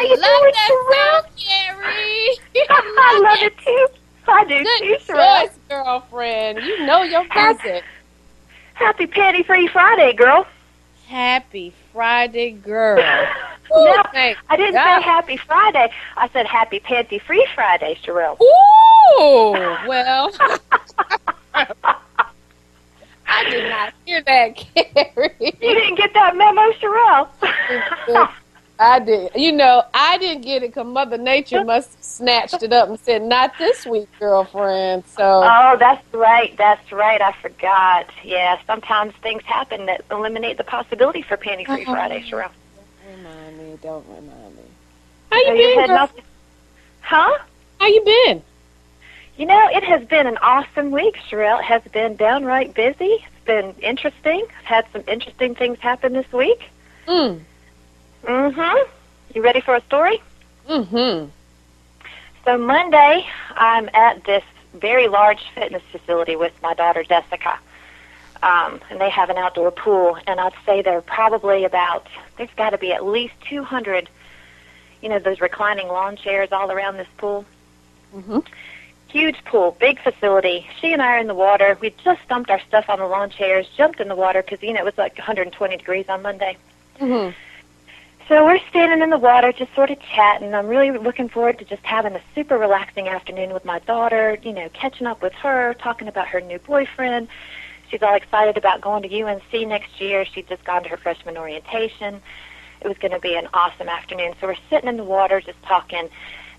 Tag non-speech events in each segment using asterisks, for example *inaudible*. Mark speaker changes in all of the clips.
Speaker 1: I
Speaker 2: you
Speaker 1: love that sound, Carrie. *laughs*
Speaker 2: I love it too. I do too,
Speaker 1: Good
Speaker 2: Sherelle.
Speaker 1: choice, girlfriend. You know your music.
Speaker 2: Happy Panty Free Friday, girl.
Speaker 1: Happy Friday, girl. *laughs*
Speaker 2: no, I didn't
Speaker 1: God.
Speaker 2: say Happy Friday. I said Happy Panty Free Friday, Sherelle.
Speaker 1: Ooh, *laughs* well, I did not hear that, Carrie.
Speaker 2: You didn't get that memo, Sherelle.
Speaker 1: I did. You know, I didn't get it because Mother Nature must have snatched it up and said, "Not this week, girlfriend." So,
Speaker 2: oh, that's right. That's right. I forgot. Yeah, sometimes things happen that eliminate the possibility for Panty Free
Speaker 1: Uh-huh.
Speaker 2: Friday, Sherelle.
Speaker 1: don't remind me. Don't remind me. How you
Speaker 2: So
Speaker 1: been, girl?
Speaker 2: nothing- Huh?
Speaker 1: How you been?
Speaker 2: You know, it has been an awesome week, Sherelle. It has been downright busy. It's been interesting. I've had some interesting things happen this week.
Speaker 1: Mm.
Speaker 2: Mm-hmm. You ready for a story?
Speaker 1: Mm-hmm.
Speaker 2: So Monday, I'm at this very large fitness facility with my daughter Jessica, um, and they have an outdoor pool. And I'd say there are probably about there's got to be at least 200, you know, those reclining lawn chairs all around this pool.
Speaker 1: Mm-hmm.
Speaker 2: Huge pool, big facility. She and I are in the water. We just dumped our stuff on the lawn chairs, jumped in the water because you know it was like 120 degrees on Monday.
Speaker 1: Mm-hmm.
Speaker 2: So we're standing in the water, just sort of chatting. I'm really looking forward to just having a super relaxing afternoon with my daughter, you know, catching up with her, talking about her new boyfriend. She's all excited about going to UNC next year. She'd just gone to her freshman orientation. It was going to be an awesome afternoon. So we're sitting in the water just talking,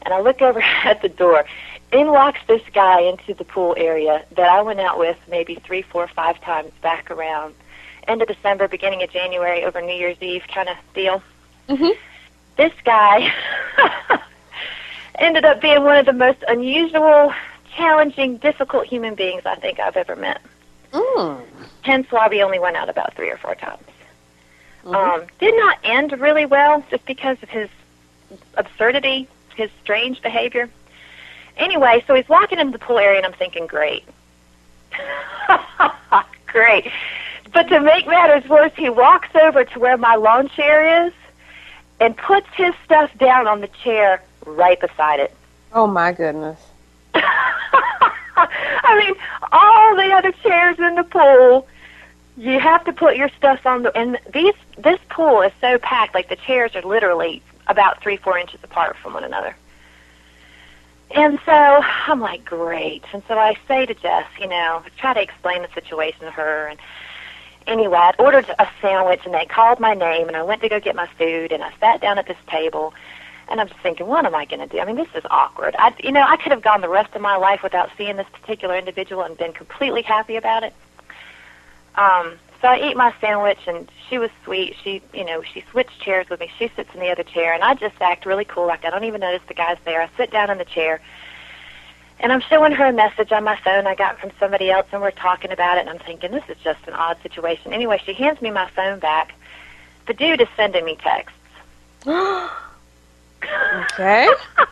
Speaker 2: and I look over *laughs* at the door. In walks this guy into the pool area that I went out with maybe three, four, five times back around end of December, beginning of January over New Year's Eve kind of deal
Speaker 1: Mm-hmm.
Speaker 2: this guy *laughs* ended up being one of the most unusual, challenging, difficult human beings I think I've ever met.
Speaker 1: Mm.
Speaker 2: Hence why we only went out about three or four times.
Speaker 1: Mhm.
Speaker 2: Um, did not end really well just because of his absurdity, his strange behavior. Anyway, so he's walking into the pool area, and I'm thinking, great. *laughs* great. But to make matters worse, he walks over to where my lawn chair is and puts his stuff down on the chair right beside it.
Speaker 1: Oh my goodness. *laughs*
Speaker 2: I mean, all the other chairs in the pool, you have to put your stuff on the. And these this pool is so packed, like the chairs are literally about three four inches apart from one another. And so I'm like, great. And so I say to Jess, you know, try to explain the situation to her. And anyway, I'd ordered a sandwich, and they called my name, and I went to go get my food, and I sat down at this table. And I'm just thinking, what am I going to do? I mean, this is awkward. I, you know, I could have gone the rest of my life without seeing this particular individual and been completely happy about it. Um, so I eat my sandwich, and she was sweet. She, you know, she switched chairs with me. She sits in the other chair, and I just act really cool, like I don't even notice the guy's there. I sit down in the chair, and I'm showing her a message on my phone I got from somebody else, and we're talking about it. And I'm thinking, this is just an odd situation. Anyway, she hands me my phone back. The dude is sending me texts. *gasps*
Speaker 1: Okay. *laughs*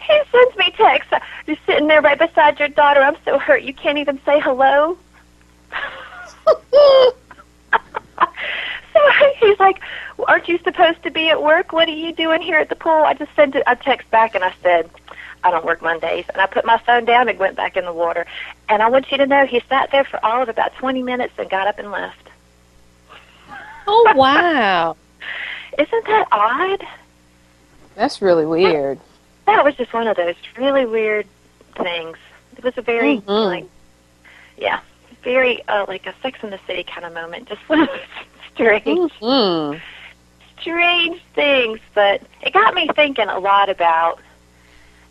Speaker 2: he sends me texts. You're sitting there right beside your daughter. I'm so hurt you can't even say hello. *laughs* so he's like, "Aren't you supposed to be at work? What are you doing here at the pool?" I just sent a text back and I said, "I don't work Mondays." And I put my phone down and went back in the water. And I want you to know he sat there for all of about 20 minutes and got up and left.
Speaker 1: oh wow. *laughs*
Speaker 2: Isn't that odd?
Speaker 1: That's really weird.
Speaker 2: That was just one of those really weird things. It was a very
Speaker 1: Mhm.
Speaker 2: like, yeah, very uh, like a Sex in the City kind of moment. Just one of those *laughs* strange,
Speaker 1: Mm-hmm.
Speaker 2: strange things. But it got me thinking a lot about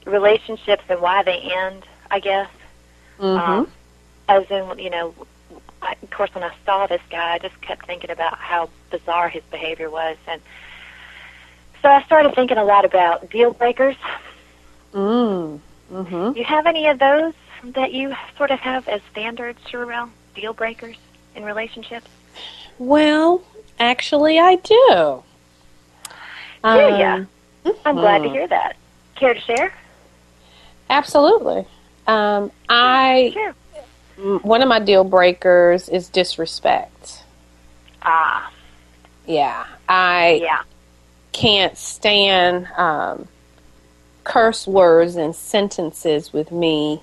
Speaker 2: relationships and why they end. I guess,
Speaker 1: Mm-hmm.
Speaker 2: um, as in you know, I, of course, when I saw this guy, I just kept thinking about how bizarre his behavior was, and so I started thinking a lot about deal breakers.
Speaker 1: Mm. Mm-hmm.
Speaker 2: You have any of those that you sort of have as standards, Sherelle? Deal breakers in relationships?
Speaker 1: Well, actually, I do.
Speaker 2: Do ya?
Speaker 1: Um,
Speaker 2: I'm glad to
Speaker 1: mhm.
Speaker 2: hear that. Care to share?
Speaker 1: Absolutely. Um, I
Speaker 2: Sure.
Speaker 1: one of my deal breakers is disrespect.
Speaker 2: Ah,
Speaker 1: Yeah, I
Speaker 2: yeah.
Speaker 1: can't stand um, curse words and sentences with me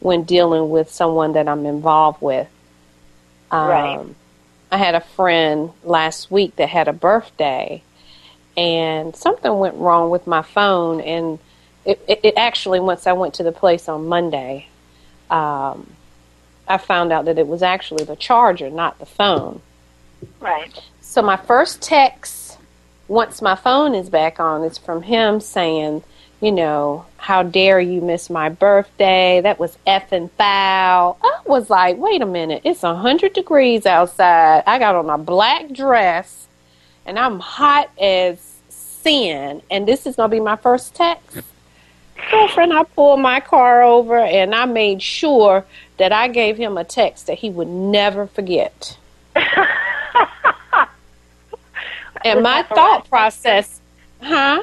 Speaker 1: when dealing with someone that I'm involved with.
Speaker 2: Um, right.
Speaker 1: I had a friend last week that had a birthday, and something went wrong with my phone. And it, it, it actually, once I went to the place on Monday, um, I found out that it was actually the charger, not the phone.
Speaker 2: Right.
Speaker 1: So my first text, once my phone is back on, is from him saying, you know, how dare you miss my birthday? That was effing foul. I was like, wait a minute, it's a hundred degrees outside. I got on a black dress and I'm hot as sin and this is gonna be my first text. Girlfriend, I pulled my car over and I made sure that I gave him a text that he would never forget. *laughs* and my thought process, huh?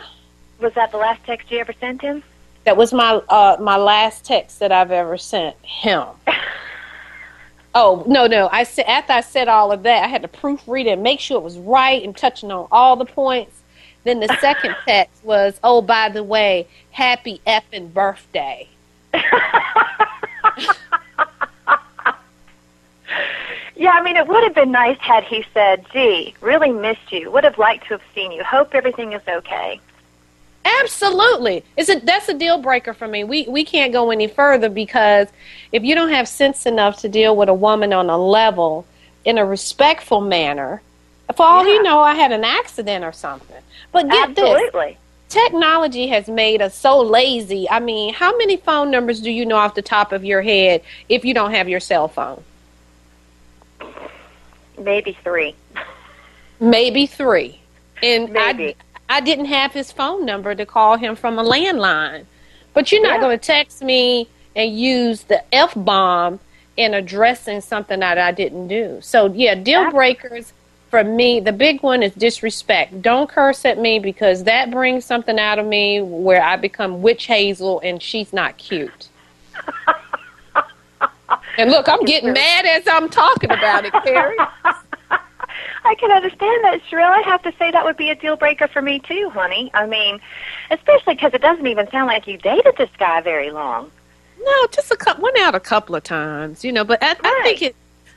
Speaker 2: Was that the last text you ever sent him?
Speaker 1: That was my uh, my last text that I've ever sent him. *laughs* oh no no! I said after I said all of that, I had to proofread it, and make sure it was right, and touching on all the points. Then the second text was, "Oh, by the way, happy effing birthday." *laughs*
Speaker 2: Yeah, I mean, it would have been nice had he said, gee, really missed you. Would have liked to have seen you. Hope everything is okay.
Speaker 1: Absolutely. It's a, that's a deal breaker for me. We, we can't go any further because if you don't have sense enough to deal with a woman on a level in a respectful manner, for all yeah. you know, I had an accident or something. But get
Speaker 2: Absolutely.
Speaker 1: this technology has made us so lazy. I mean, how many phone numbers do you know off the top of your head if you don't have your cell phone?
Speaker 2: Maybe three.
Speaker 1: Maybe three. And
Speaker 2: Maybe.
Speaker 1: I, I didn't have his phone number to call him from a landline. But you're not yeah. going to text me and use the F bomb in addressing something that I didn't do. So, yeah, deal breakers for me, the big one is disrespect. Don't curse at me because that brings something out of me where I become witch hazel and she's not cute. *laughs* And look, I'm getting mad as I'm talking about it, Carrie. *laughs*
Speaker 2: I can understand that, Sherelle. I have to say that would be a deal breaker for me too, honey. I mean, especially because it doesn't even sound like you dated this guy very long.
Speaker 1: No, just a couple, went out a couple of times, you know. But I, right. I think it,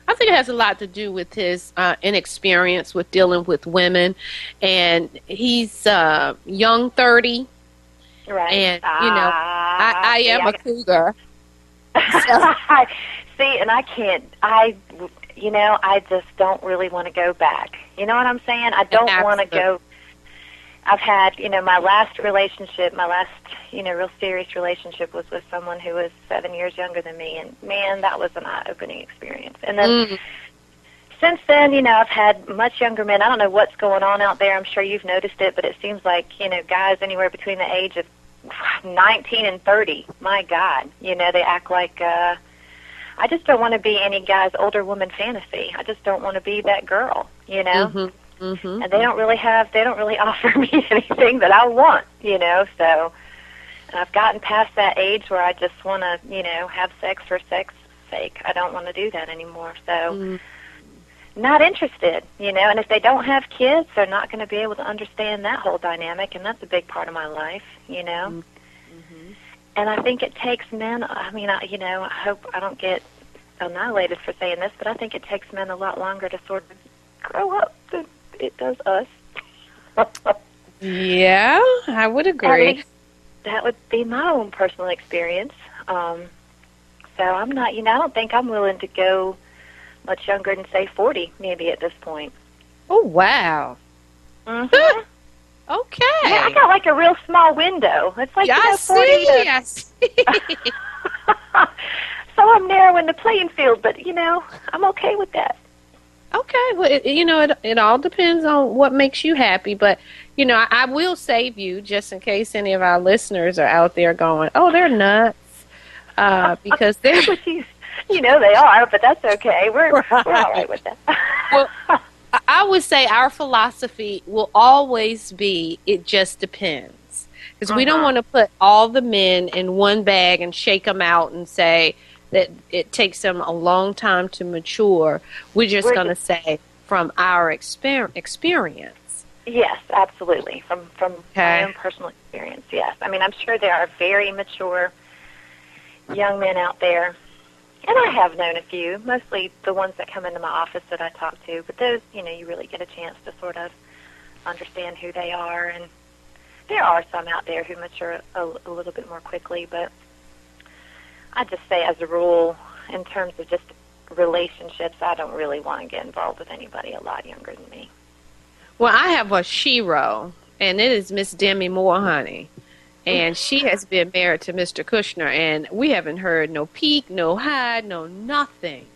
Speaker 1: I think it has a lot to do with his uh, inexperience with dealing with women, and he's uh, young, thirty,
Speaker 2: right?
Speaker 1: And you know, I, I am yeah. a cougar.
Speaker 2: So. *laughs* See, and I can't. I, you know, I just don't really want to go back. You know what I'm saying? I don't want to go. I've had, you know, my last relationship, my last, you know, real serious relationship was with someone who was seven years younger than me, and man, that was an eye-opening experience. And then. Mm. Since then, you know, I've had much younger men. I don't know what's going on out there. I'm sure you've noticed it, but it seems like, you know, guys anywhere between the age of 19 and 30. My God, you know, they act like uh I just don't want to be any guy's older woman fantasy. I just don't want to be that girl, you know.
Speaker 1: Mm-hmm. Mm-hmm.
Speaker 2: And they don't really have, they don't really *laughs* offer me anything that I want, you know. So I've gotten past that age where I just want to, you know, have sex for sex sake. I don't want to do that anymore. So. Mm-hmm not interested, you know, and if they don't have kids, they're not going to be able to understand that whole dynamic, and that's a big part of my life, you know. Mm-hmm and I think it takes men. I mean, I, you know, I hope I don't get annihilated for saying this, but I think it takes men a lot longer to sort of grow up than it does us.
Speaker 1: yeah, I would agree.
Speaker 2: that would be my own personal experience. Um, so I'm not, you know, I don't think I'm willing to go much younger than say 40, maybe at this point.
Speaker 1: Oh wow.
Speaker 2: Mm-hmm. *laughs*
Speaker 1: Okay.
Speaker 2: Yeah, I got like a real small window. It's like
Speaker 1: yeah,
Speaker 2: you know, 40
Speaker 1: see,
Speaker 2: to...
Speaker 1: I see. *laughs*
Speaker 2: so I'm narrowing the playing field, but you know, I'm okay with that.
Speaker 1: Okay, well, it, you know, it it all depends on what makes you happy, but you know, I, I will save you just in case any of our listeners are out there going, "Oh, they're nuts," uh, *laughs* because they're.
Speaker 2: you know they are, but that's okay. We're right. we're all right with that.
Speaker 1: well, *laughs* I would say our philosophy will always be it just depends. Because uh-huh. we don't uh-huh. want to put all the men in one bag and shake them out and say that it takes them a long time to mature. We're just going to say from our exper- experience.
Speaker 2: Yes, absolutely. From from
Speaker 1: Okay.
Speaker 2: my own personal experience, yes. I mean, I'm sure there are very mature young men out there, and I have known a few, mostly the ones that come into my office that I talk to. But those, you know, you really get a chance to sort of understand who they are, and there are some out there who mature a, a little bit more quickly. But I just say, as a rule, in terms of just relationships, I don't really want to get involved with anybody a lot younger than me.
Speaker 1: Well, I have a shiro, and it is Miss Demi Moore, honey. And she has been married to Mr. Kutcher, and we haven't heard no peak, no hide, no nothing.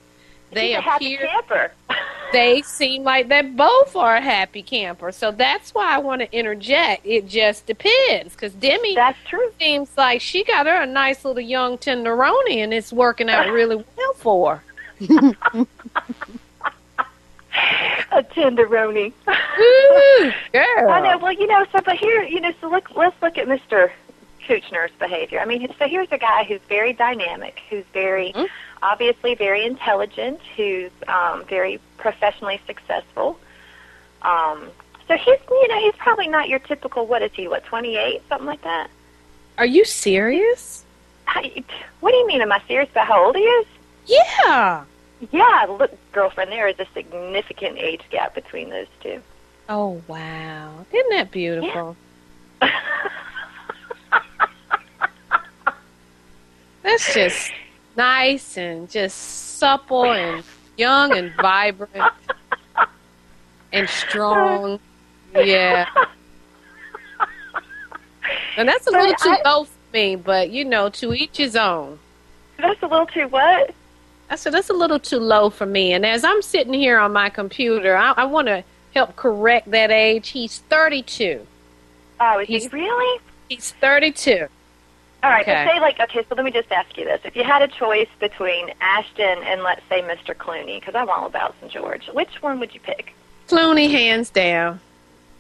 Speaker 1: They
Speaker 2: She's a happy
Speaker 1: appear,
Speaker 2: camper. *laughs*
Speaker 1: they seem like they both are a happy camper. So that's why I want to interject. It just depends, because Demi
Speaker 2: That's true.
Speaker 1: seems like she got her a nice little young tenderoni, and it's working out really well for her. *laughs*
Speaker 2: A tenderoni.
Speaker 1: Ooh, girl. *laughs*
Speaker 2: I know. Well, you know. So, but here, you know. So look. Let's look at Mr. Kutcher's behavior. I mean, so here's a guy who's very dynamic, who's very
Speaker 1: Mhm.
Speaker 2: obviously very intelligent, who's um, very professionally successful. Um, so he's, you know, he's probably not your typical. What is he? What, 28, something like that?
Speaker 1: Are you serious?
Speaker 2: I, what do you mean? Am I serious about how old he is?
Speaker 1: Yeah.
Speaker 2: Yeah, look, girlfriend, there is a significant age gap between those two.
Speaker 1: Oh wow! Isn't that beautiful? *laughs* That's just nice and just supple and young and vibrant and strong. Yeah. And that's a
Speaker 2: But
Speaker 1: little too
Speaker 2: I-
Speaker 1: low for me, but you know, to each his own.
Speaker 2: That's a little too what?
Speaker 1: I said that's a little too low for me. And as I'm sitting here on my computer, I, I want to help correct that age. He's 32.
Speaker 2: Oh, is he
Speaker 1: He's-
Speaker 2: really?
Speaker 1: He's 32.
Speaker 2: All right,
Speaker 1: Okay.
Speaker 2: but say like, okay, so let me just ask you this: If you had a choice between Ashton and let's say Mr. Clooney, because I'm all about St. George, which one would you pick?
Speaker 1: Clooney, hands down.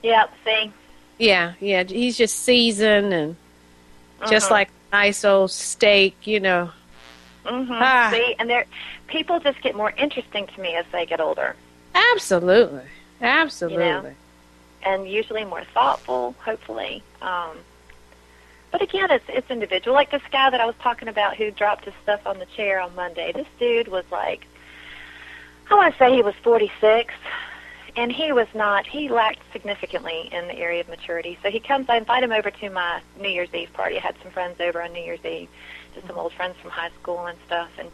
Speaker 2: Yep. See.
Speaker 1: Yeah, yeah. He's just seasoned and just
Speaker 2: Mhm.
Speaker 1: like nice old steak, you know.
Speaker 2: Mm-hmm.
Speaker 1: Ah.
Speaker 2: See, and they're people just get more interesting to me as they get older,
Speaker 1: Absolutely. Absolutely.
Speaker 2: and usually more thoughtful. Hopefully. Um, but again, it's it's individual. Like this guy that I was talking about who dropped his stuff on the chair on Monday. This dude was like, I want to say he was 46, and he was not. He lacked significantly in the area of maturity. So he comes. I invite him over to my New Year's Eve party. I had some friends over on New Year's Eve, just some old friends from high school and stuff, and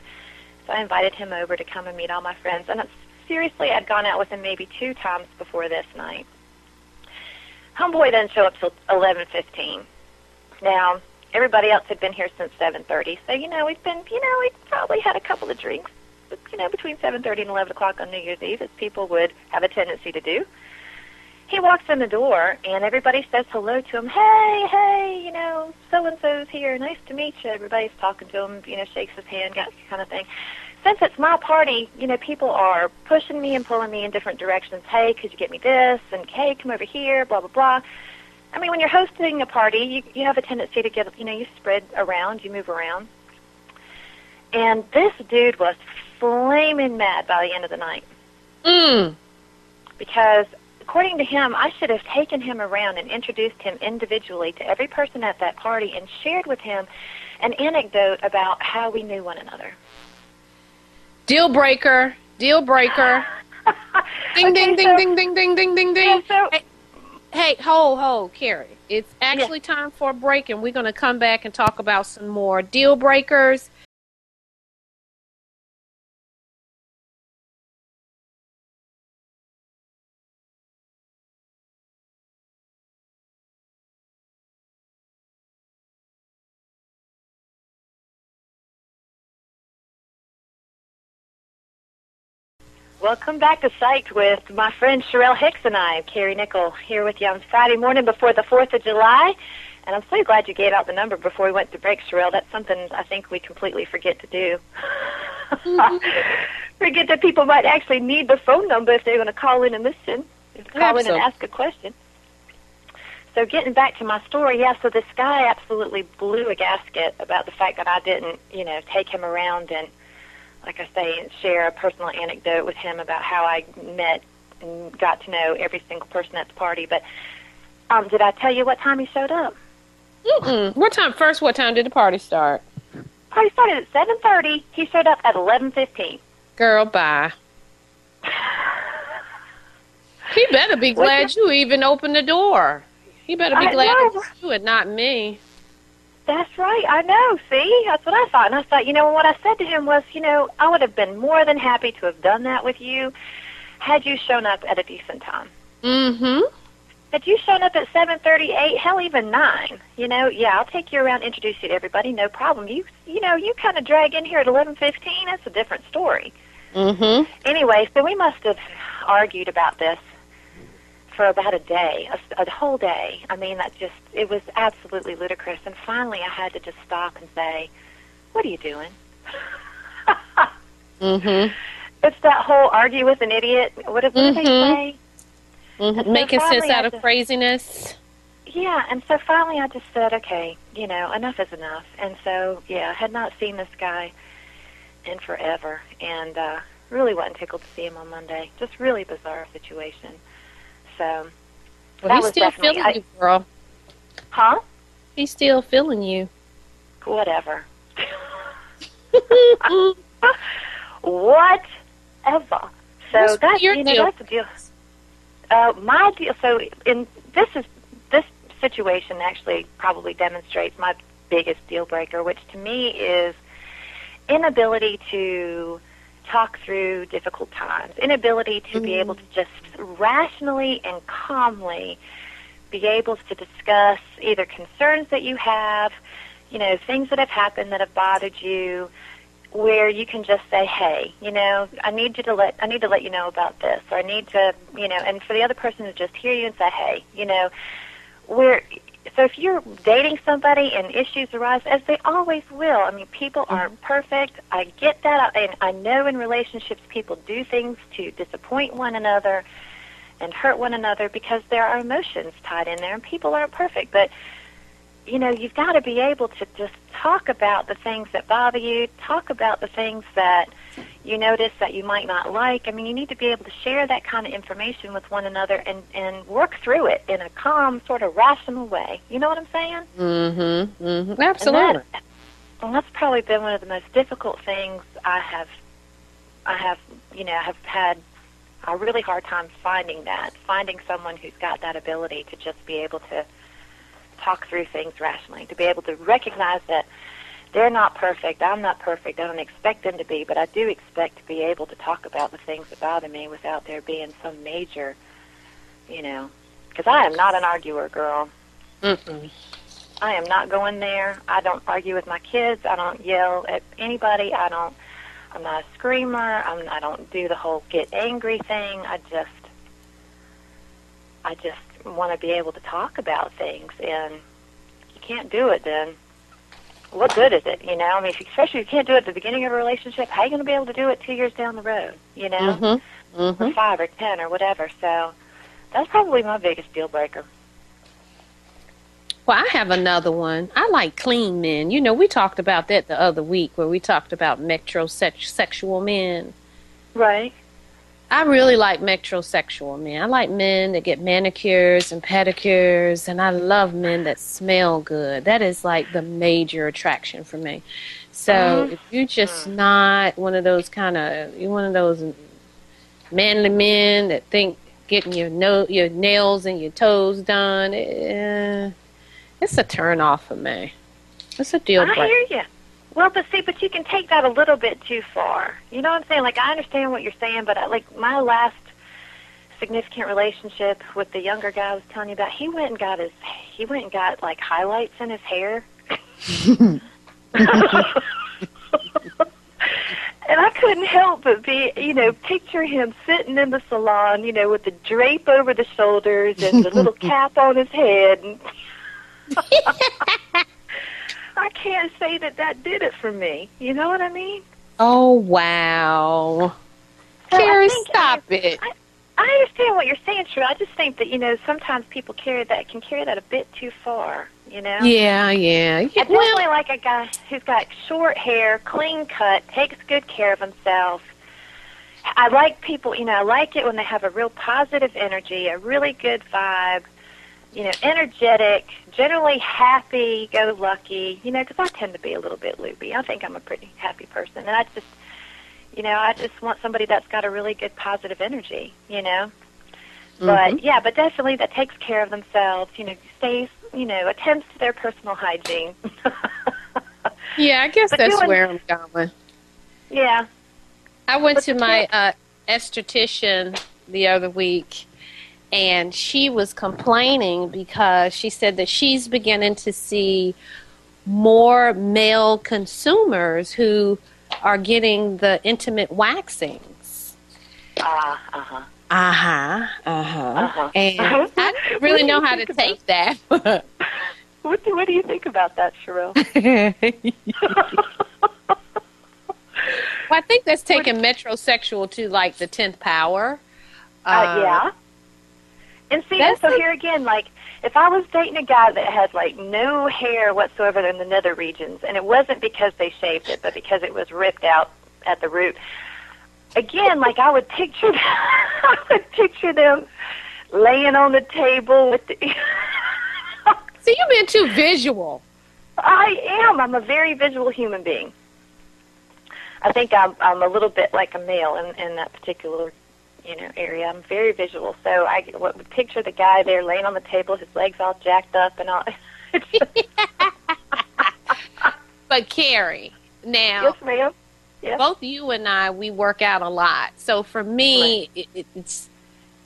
Speaker 2: so I invited him over to come and meet all my friends. And seriously, I'd gone out with him maybe two times before this night. Homeboy doesn't show up till 11:15. Now, everybody else had been here since 7:30, so you know we've been, you know, we probably had a couple of drinks, you know, between 7:30 and 11 o'clock on New Year's Eve, as people would have a tendency to do. He walks in the door, and everybody says hello to him. Hey, hey, you know, so and so's here. Nice to meet you. Everybody's talking to him, you know, shakes his hand, got kind of thing. Since it's my party, you know, people are pushing me and pulling me in different directions. Hey, could you get me this? And hey, come over here. Blah blah blah. I mean, when you're hosting a party, you you have a tendency to get, you know, you spread around, you move around. And this dude was flaming mad by the end of the night
Speaker 1: Mm.
Speaker 2: because according to him, I should have taken him around and introduced him individually to every person at that party and shared with him an anecdote about how we knew one another.
Speaker 1: Deal breaker. Deal breaker. *laughs* Ding,
Speaker 2: Okay,
Speaker 1: ding, ding,
Speaker 2: so-
Speaker 1: ding, ding, ding, ding, ding, ding.
Speaker 2: Yeah, so-
Speaker 1: Hey, ho, ho, Carrie. It's actually time for a break, and we're going to come back and talk about some more deal breakers.
Speaker 2: Welcome back to Psyched with my friend Sherelle Hicks and I, Carrie Nickel, here with you on Friday morning before the 4th of July. And I'm so glad you gave out the number before we went to break, Sherelle. That's something I think we completely forget to do. Mm-hmm. *laughs* forget that people might actually need the phone number if they're going to call in and listen, call in and ask a question. So getting back to my story, yeah, so this guy absolutely blew a gasket about the fact that I didn't, you know, take him around and like I say, share a personal anecdote with him about how I met and got to know every single person at the party. But um, did I tell you what time he showed up?
Speaker 1: Mm-mm. What time? First, what time did the party start?
Speaker 2: Party started at seven thirty. He showed up at eleven fifteen.
Speaker 1: Girl, bye. He better be glad you even opened the door. He better be
Speaker 2: I
Speaker 1: glad
Speaker 2: know.
Speaker 1: it was you and not me.
Speaker 2: That's right. I know. See, that's what I thought. And I thought, you know, what I said to him was, you know, I would have been more than happy to have done that with you had you shown up at a decent time.
Speaker 1: Mm-hmm.
Speaker 2: Had you shown up at seven thirty, eight, hell, even nine, you know, yeah, I'll take you around, introduce you to everybody, no problem. You, you know, you kind of drag in here at eleven fifteen. That's a different story.
Speaker 1: Mm-hmm.
Speaker 2: Anyway, so we must have argued about this for about a day, a, a whole day. I mean, that just, it was absolutely ludicrous. And finally, I had to just stop and say, what are you doing? *laughs*
Speaker 1: Mm-hmm.
Speaker 2: It's that whole argue with an idiot. What, what do they say?
Speaker 1: mm-hmm.
Speaker 2: so
Speaker 1: Making sense out of
Speaker 2: just-
Speaker 1: craziness.
Speaker 2: Yeah, and so finally I just said, okay, you know, enough is enough. And so, yeah, I had not seen this guy in forever, and uh, really wasn't tickled to see him on Monday. Just really bizarre situation. So,
Speaker 1: Well, he's still feeling
Speaker 2: I-
Speaker 1: you, girl.
Speaker 2: huh?
Speaker 1: He's still feeling you.
Speaker 2: Whatever. *laughs* Whatever. So
Speaker 1: What's
Speaker 2: that's
Speaker 1: your
Speaker 2: you know
Speaker 1: deal?
Speaker 2: that's the deal. Uh, my deal. So in this is this situation actually probably demonstrates my biggest deal breaker, which to me is inability to talk through difficult times, inability to be
Speaker 1: Mm.
Speaker 2: able to just rationally and calmly be able to discuss either concerns that you have, you know, things that have happened that have bothered you, where you can just say, "Hey, you know, I need you to let I need to let you know about this," or "I need to, you know," and for the other person to just hear you and say, "Hey, you know," where so if you're dating somebody and issues arise, as they always will, I mean, people aren't mm-hmm. perfect. I get that, and I know in relationships people do things to disappoint one another and hurt one another because there are emotions tied in there, and people aren't perfect. But you know, you've got to be able to just talk about the things that bother you, talk about the things that you notice that you might not like. I mean, you need to be able to share that kind of information with one another and and work through it in a calm, sort of rational way. You know what I'm saying?
Speaker 1: Mm-hmm. Mm-hmm.
Speaker 2: And
Speaker 1: Absolutely.
Speaker 2: that- and that's probably been one of the most difficult things I have, I have, you know, have had a really hard time finding that, finding someone who's got that ability to just be able to talk through things rationally, to be able to recognize that they're not perfect, I'm not perfect, I don't expect them to be, but I do expect to be able to talk about the things that bother me without there being some major, you know, because I am not an arguer, girl.
Speaker 1: Mm-mm.
Speaker 2: I am not going there. I don't argue with my kids. I don't yell at anybody. I don't. I'm not a screamer. I'm. I don't do the whole get angry thing. I just. I just want to be able to talk about things, and you can't do it. Then, what good is it? You know, I mean, if, especially if you can't do it at the beginning of a relationship. How are you going to be able to do it two years down the road? You know,
Speaker 1: Mm-hmm.
Speaker 2: or
Speaker 1: Mm-hmm.
Speaker 2: five or ten or whatever. So, that's probably my biggest deal breaker.
Speaker 1: Well, I have another one. I like clean men. You know, we talked about that the other week where we talked about metrosexual men.
Speaker 2: Right.
Speaker 1: I really like metrosexual men. I like men that get manicures and pedicures, and I love men that smell good. That is like the major attraction for me. So
Speaker 2: Mhm.
Speaker 1: if you're just not one of those kind of, you're one of those manly men that think getting your no, your nails and your toes done, eh, it's a turn off for me. It's a deal
Speaker 2: I
Speaker 1: breaker.
Speaker 2: hear you. Well, but see, but you can take that a little bit too far. You know what I'm saying? Like I understand what you're saying, but I, like my last significant relationship with the younger guy I was telling you about, he went and got his he went and got like highlights in his hair. *laughs* And I couldn't help but be, you know, picture him sitting in the salon, you know, with the drape over the shoulders and the little *laughs* cap on his head. And *laughs* I can't say that that did it for me. You know what I mean?
Speaker 1: Oh wow,
Speaker 2: So I
Speaker 1: Carrie, stop it.
Speaker 2: I understand what you're saying, True. I just think that you know sometimes people carry that can carry that a bit too far. You know.
Speaker 1: Yeah, yeah. yeah I
Speaker 2: definitely
Speaker 1: well,
Speaker 2: like a guy who's got short hair, clean cut, takes good care of himself, I like people, you know, I like it when they have a real positive energy, a really good vibe, you know, energetic, generally happy, go lucky, you know, because I tend to be a little bit loopy. I think I'm a pretty happy person. And I just, you know, I just want somebody that's got a really good positive energy, you know.
Speaker 1: Mm-hmm.
Speaker 2: But yeah, but definitely that takes care of themselves, you know, stays, you know, attends to their personal hygiene. *laughs*
Speaker 1: Yeah, I guess
Speaker 2: But
Speaker 1: that's
Speaker 2: doing-
Speaker 1: where I'm going.
Speaker 2: yeah.
Speaker 1: I went
Speaker 2: But
Speaker 1: to my uh, esthetician the other week, and she was complaining because she said that she's beginning to see more male consumers who are getting the intimate waxings.
Speaker 2: Ah, uh-huh.
Speaker 1: Uh huh. Uh huh.
Speaker 2: Uh-huh.
Speaker 1: And
Speaker 2: Uh-huh.
Speaker 1: I didn't really know how to
Speaker 2: think
Speaker 1: take that. *laughs*
Speaker 2: What do, what do you think about that, Cheryl? *laughs*
Speaker 1: Well, I think that's taking metrosexual to like the tenth power.
Speaker 2: Uh, yeah. And see,
Speaker 1: that's
Speaker 2: so
Speaker 1: a-
Speaker 2: here again, like, if I was dating a guy that had, like, no hair whatsoever in the nether regions, and it wasn't because they shaved it, but because it was ripped out at the root, again, like, I would picture, *laughs* I would picture them laying on the table with the... *laughs*
Speaker 1: See, you've been too visual.
Speaker 2: I am. I'm a very visual human being. I think I'm I'm a little bit like a male in in that particular you know area. I'm very visual, so I what, would picture the guy there laying on the table, his legs all jacked up and all. *laughs*
Speaker 1: But Carrie, now
Speaker 2: yes, ma'am. Yes.
Speaker 1: both you and I, we work out a lot. So for me, it, it, it's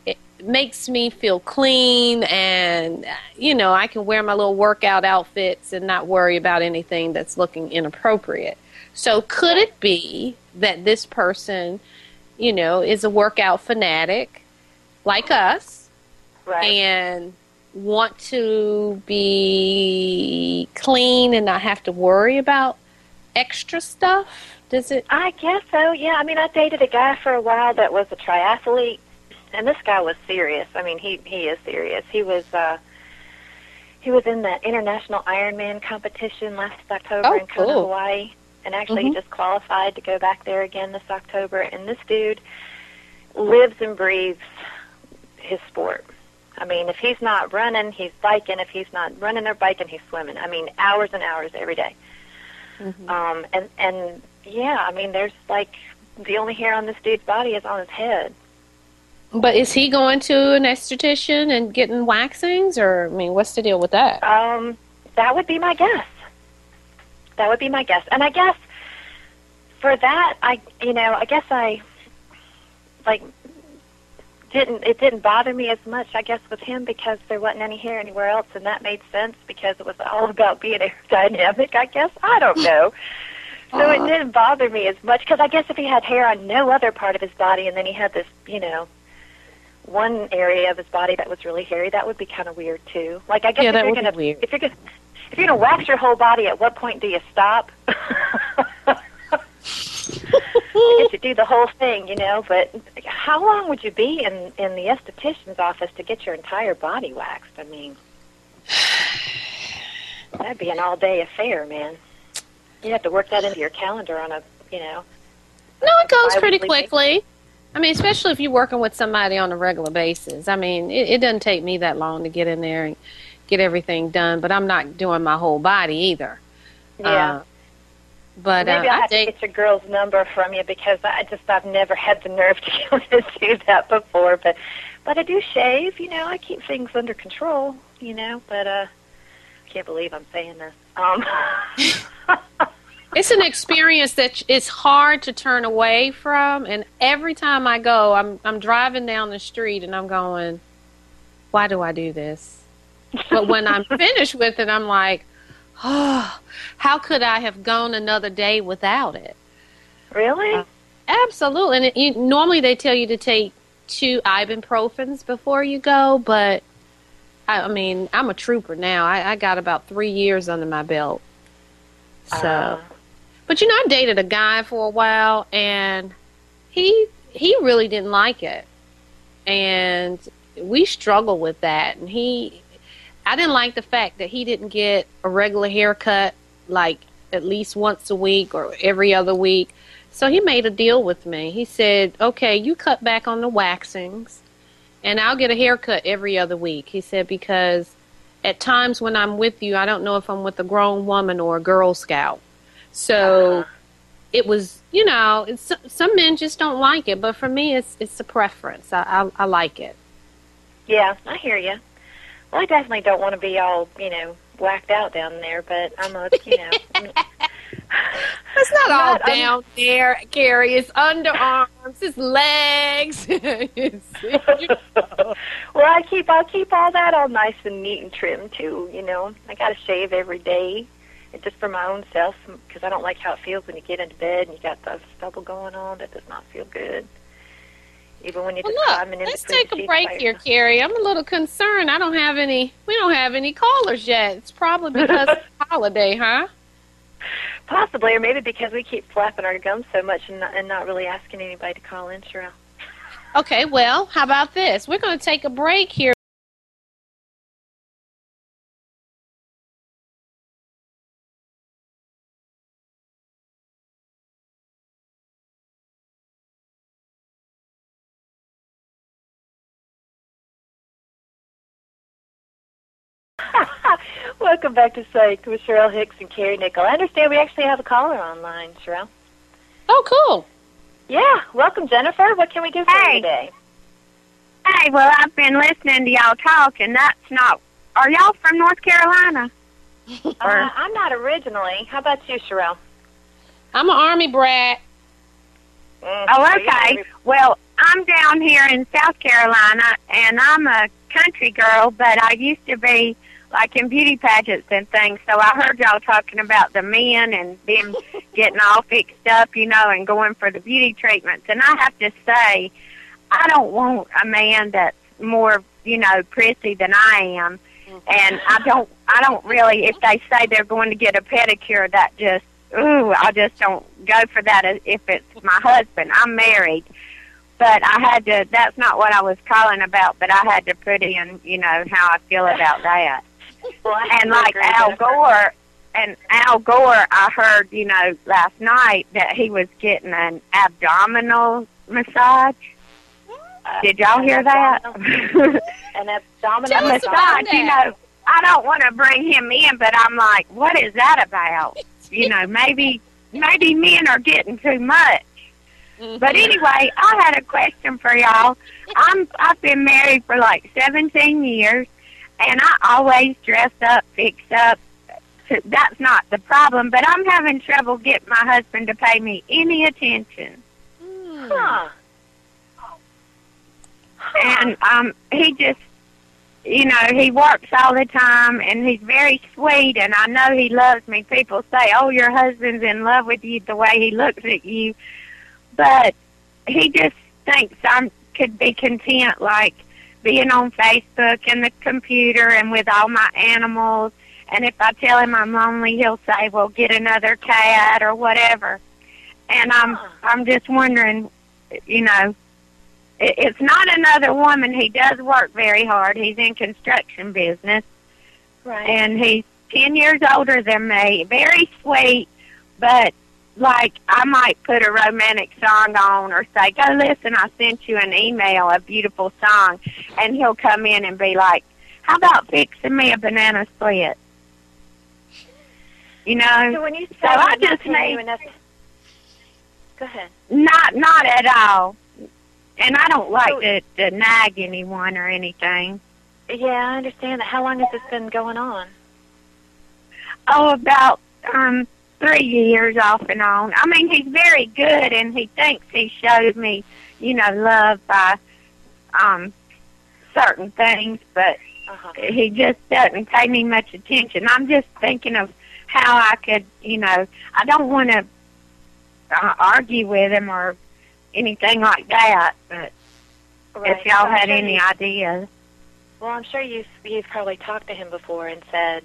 Speaker 1: it makes me feel clean, and uh, you know, I can wear my little workout outfits and not worry about anything that's looking inappropriate. So could it be that this person, you know, is a workout fanatic like us?
Speaker 2: Right.
Speaker 1: and want to be clean and not have to worry about extra stuff? Does it?
Speaker 2: I guess so. Yeah. I mean, I dated a guy for a while that was a triathlete, and this guy was serious. I mean, he he is serious. He was uh he was in that international Ironman competition last October
Speaker 1: Oh,
Speaker 2: in Kona,
Speaker 1: cool.
Speaker 2: Hawaii, and actually
Speaker 1: Mhm.
Speaker 2: he just qualified to go back there again this October. And this dude lives and breathes his sport. I mean, if he's not running, he's biking. If he's not running or biking, he's swimming. I mean, hours and hours every day. Um, and and yeah, I mean, there's like the only hair on this dude's body is on his head.
Speaker 1: But is he going to an esthetician and getting waxings, or I mean, what's the deal with that?
Speaker 2: Um, that would be my guess. That would be my guess. And I guess for that, I you know, I guess I like didn't it didn't bother me as much. I guess with him because there wasn't any hair anywhere else, and that made sense because it was all about being *laughs* aerodynamic. I guess I don't *laughs* know. So it didn't bother me as much because I guess if he had hair on no other part of his body, and then he had this, you know, one area of his body that was really hairy, that would be kind of weird too. Like I guess
Speaker 1: Yeah,
Speaker 2: if you're gonna
Speaker 1: weird.
Speaker 2: if you're gonna if you're gonna wax your whole body, at what point do you stop? *laughs* I guess you do the whole thing, you know. But how long would you be in in the esthetician's office to get your entire body waxed? I mean, that'd be an all day affair, man. You have to work that into your calendar on a, you know.
Speaker 1: No, it goes pretty quickly. I mean, especially if you're working with somebody on a regular basis. I mean, it, it doesn't take me that long to get in there and get everything done. But I'm not doing my whole body either.
Speaker 2: Yeah.
Speaker 1: Uh, but uh,
Speaker 2: Maybe I'll
Speaker 1: I
Speaker 2: have
Speaker 1: date.
Speaker 2: to get your girl's number from you because I just I've never had the nerve to *laughs* go do that before. But but I do shave. You know, I keep things under control. You know, but uh, I can't believe I'm saying this. Um, *laughs*
Speaker 1: It's an experience that it's hard to turn away from, and every time I go, I'm I'm driving down the street and I'm going, "Why do I do this?" But when I'm finished with it, I'm like, "Oh, how could I have gone another day without it?"
Speaker 2: really?
Speaker 1: Uh, Absolutely. And it, you, normally they tell you to take two ibuprofens before you go, but I, I mean, I'm a trooper now. I, I got about three years under my belt. So,
Speaker 2: Uh,
Speaker 1: but you know, I dated a guy for a while, and he he really didn't like it, and we struggled with that. And he, I didn't like the fact that he didn't get a regular haircut, like at least once a week or every other week. So he made a deal with me. He said, "Okay, you cut back on the waxings, and I'll get a haircut every other week." He said because at times when I'm with you, I don't know if I'm with a grown woman or a Girl Scout. So
Speaker 2: Uh-huh.
Speaker 1: it was, you know, it's, some men just don't like it, but for me, it's it's a preference. I I, I like it.
Speaker 2: Yeah, I hear you. Well, I definitely don't want to be all, you know, whacked out down there, but I'm a, you know. *laughs*
Speaker 1: It's not
Speaker 2: I'm
Speaker 1: all
Speaker 2: not- I'm-
Speaker 1: down there, Carrie. It's underarms, it's legs. it's, *laughs* *laughs*
Speaker 2: well, I keep I'll keep all that all nice and neat and trim too. You know, I got to shave every day, and just for my own self, because I don't like how it feels when you get into bed and you got the stubble going on. That does not feel good. Even when you're
Speaker 1: well,
Speaker 2: just
Speaker 1: look, let's take a break here. Carrie. I'm a little concerned. I don't have any. We don't have any callers yet. It's probably because it's *laughs* holiday, huh?
Speaker 2: Possibly, or maybe because we keep flapping our gums so much and not, and not really asking anybody to call in, Cheryl.
Speaker 1: Okay, well, how about this? We're going to take a break here.
Speaker 2: Welcome back to Psych with Cheryl Hicks and Carrie Nickel. I understand we actually have a caller online, Cheryl.
Speaker 1: Oh, cool.
Speaker 2: Yeah, welcome, Jennifer. What can we do for
Speaker 3: Hey.
Speaker 2: you today?
Speaker 3: Hey, well, I've been listening to y'all talk, and that's not. Are y'all from North Carolina?
Speaker 2: Uh, I'm not originally. How about you, Cheryl?
Speaker 1: I'm an army brat.
Speaker 2: Mm,
Speaker 3: Oh, okay. Well, I'm down here in South Carolina, and I'm a country girl, but I used to be like in beauty pageants and things. So I heard y'all talking about the men and them *laughs* getting all fixed up, you know, and going for the beauty treatments. And I have to say, I don't want a man that's more, you know, prissy than I am. Mm-hmm. And I don't, I don't really. If they say they're going to get a pedicure, that just, ooh, I just don't go for that. If it's my husband, I'm married, but I had to. That's not what I was calling about. But I had to put in, you know, how I feel about that.
Speaker 2: Well,
Speaker 3: And like Al Gore, and Al Gore, I heard, you know, last night that he was getting an abdominal massage.
Speaker 2: Uh,
Speaker 3: Did y'all hear that?
Speaker 2: An abdominal *laughs* massage.
Speaker 3: you know. I don't want to bring him in, but I'm like, what is that about? You know, maybe maybe men are getting too much. But anyway, I had a question for y'all. I'm I've been married for like 17 years, and I always dress up, fix up. So That's not the problem, but I'm having trouble getting my husband to pay me any attention.
Speaker 1: Hmm.
Speaker 2: Huh.
Speaker 3: and um he just you know he works all the time and he's very sweet and i know he loves me people say oh your husband's in love with you the way he looks at you but he just thinks i'm could be content like being on facebook and the computer and with all my animals and if i tell him i'm lonely he'll say well get another cat or whatever and i'm
Speaker 2: Huh.
Speaker 3: i'm just wondering you know it- it's not another woman. He does work very hard. He's in construction business,
Speaker 2: Right.
Speaker 3: and he's ten years older than me. Very sweet, but like I might put a romantic song on or say, "Go listen, I sent you an email, a beautiful song," and he'll come in and be like, "How about fixing me a banana split?" You know,
Speaker 2: so when you say
Speaker 3: so I just need-
Speaker 2: enough- Go ahead.
Speaker 3: not not at all. And I don't like
Speaker 2: So-
Speaker 3: to, to nag anyone or anything.
Speaker 2: Yeah, I understand that. How long has this been going on?
Speaker 3: Oh, about um three years off and on. I mean, he's very good, and he thinks he shows me, you know, love by um certain things, but
Speaker 2: Uh-huh.
Speaker 3: he just doesn't pay me much attention. I'm just thinking of how I could, you know, I don't want to uh, argue with him or anything like that. But
Speaker 2: Right.
Speaker 3: if y'all
Speaker 2: I'm
Speaker 3: had
Speaker 2: sure
Speaker 3: any
Speaker 2: you-
Speaker 3: ideas,
Speaker 2: Well, I'm sure you've you've probably talked to him before and said,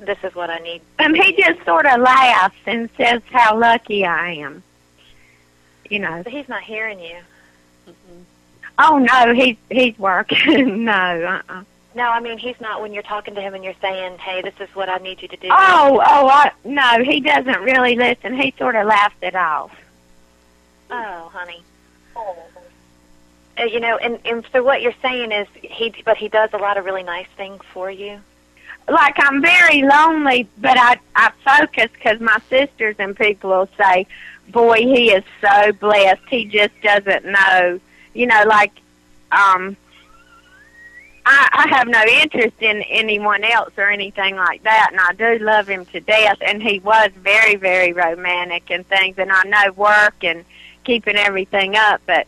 Speaker 2: "This is what I need." *laughs*
Speaker 3: um, he just sort of laughs and says how lucky I am. You know.
Speaker 2: But he's not hearing you.
Speaker 3: Oh no, he's he's working. *laughs* no, uh-uh.
Speaker 2: No, I mean he's not. When you're talking to him and you're saying, "Hey, this is what I need you to do."
Speaker 3: Oh, oh, I, no, he doesn't really listen. He sort of laughs it off.
Speaker 2: Oh, honey. Uh, you know, and and so what you're saying is he, but he does a lot of really nice things for you.
Speaker 3: Like I'm very lonely, but I I focus because my sisters and people will say, "Boy, he is so blessed. He just doesn't know." You know, like um I, I have no interest in anyone else or anything like that, and I do love him to death. And he was very, very romantic and things, and I know work and keeping everything up. But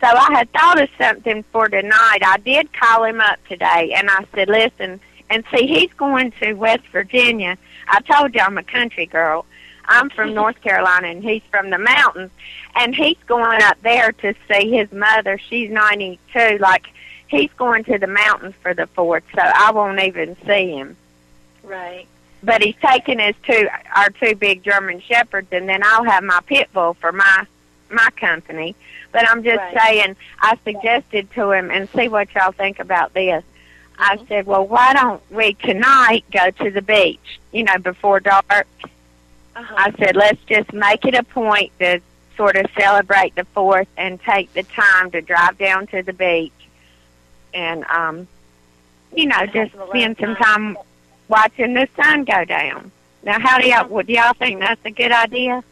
Speaker 3: so I had thought of something for tonight. I did call him up today, and I said, "Listen, and see, he's going to West Virginia. I told you I'm a country girl. I'm from *laughs* North Carolina, and he's from the mountains, and he's going up there to see his mother. She's 92, like." he's going to the mountains for the fourth, so I won't even see him.
Speaker 2: Right.
Speaker 3: But he's taking his two our two big German shepherds, and then I'll have my pit bull for my my company. But I'm just
Speaker 2: Right.
Speaker 3: saying, I suggested to him, and see what y'all think about this. I
Speaker 2: Mhm.
Speaker 3: said, well, why don't we tonight go to the beach? You know, before dark.
Speaker 2: Uh-huh.
Speaker 3: I said, let's just make it a point to sort of celebrate the fourth and take the time to drive down to the beach and, um, you know, just spend some time watching the sun go down. Now, how do y'all, would y'all think that's a good idea?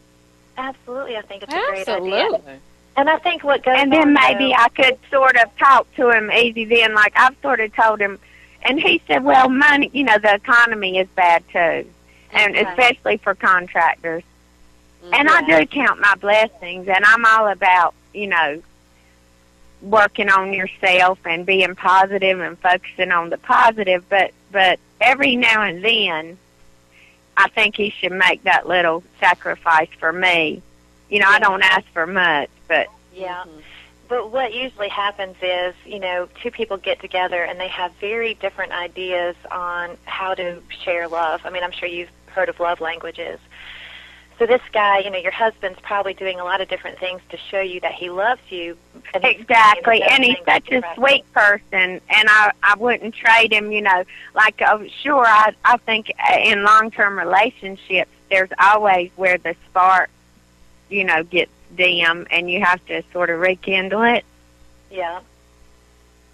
Speaker 2: Absolutely, I think it's a great idea.
Speaker 1: Absolutely.
Speaker 2: And I think what goes
Speaker 3: And then maybe
Speaker 2: though,
Speaker 3: I could sort of talk to him easy then, like I've sort of told him, and he said, well, money, you know, the economy is bad too, and especially for contractors. Mm, and I do count my blessings, and I'm all about, you know, working on yourself and being positive and focusing on the positive. But but every now and then, I think he should make that little sacrifice for me. You know, I don't ask for much, but
Speaker 2: Yeah.
Speaker 1: Mhm.
Speaker 2: But what usually happens is, you know, two people get together and they have very different ideas on how to share love. I mean, I'm sure you've heard of love languages. So this guy, you know, your husband's probably doing a lot of different things to show you that he loves you. And
Speaker 3: exactly.
Speaker 2: doing
Speaker 3: And he's such a
Speaker 2: press-
Speaker 3: sweet person, and I I wouldn't trade him. You know, like uh, sure, I I think uh, in long term relationships, there's always where the spark, you know, gets dim, and you have to sort of rekindle it.
Speaker 2: Yeah.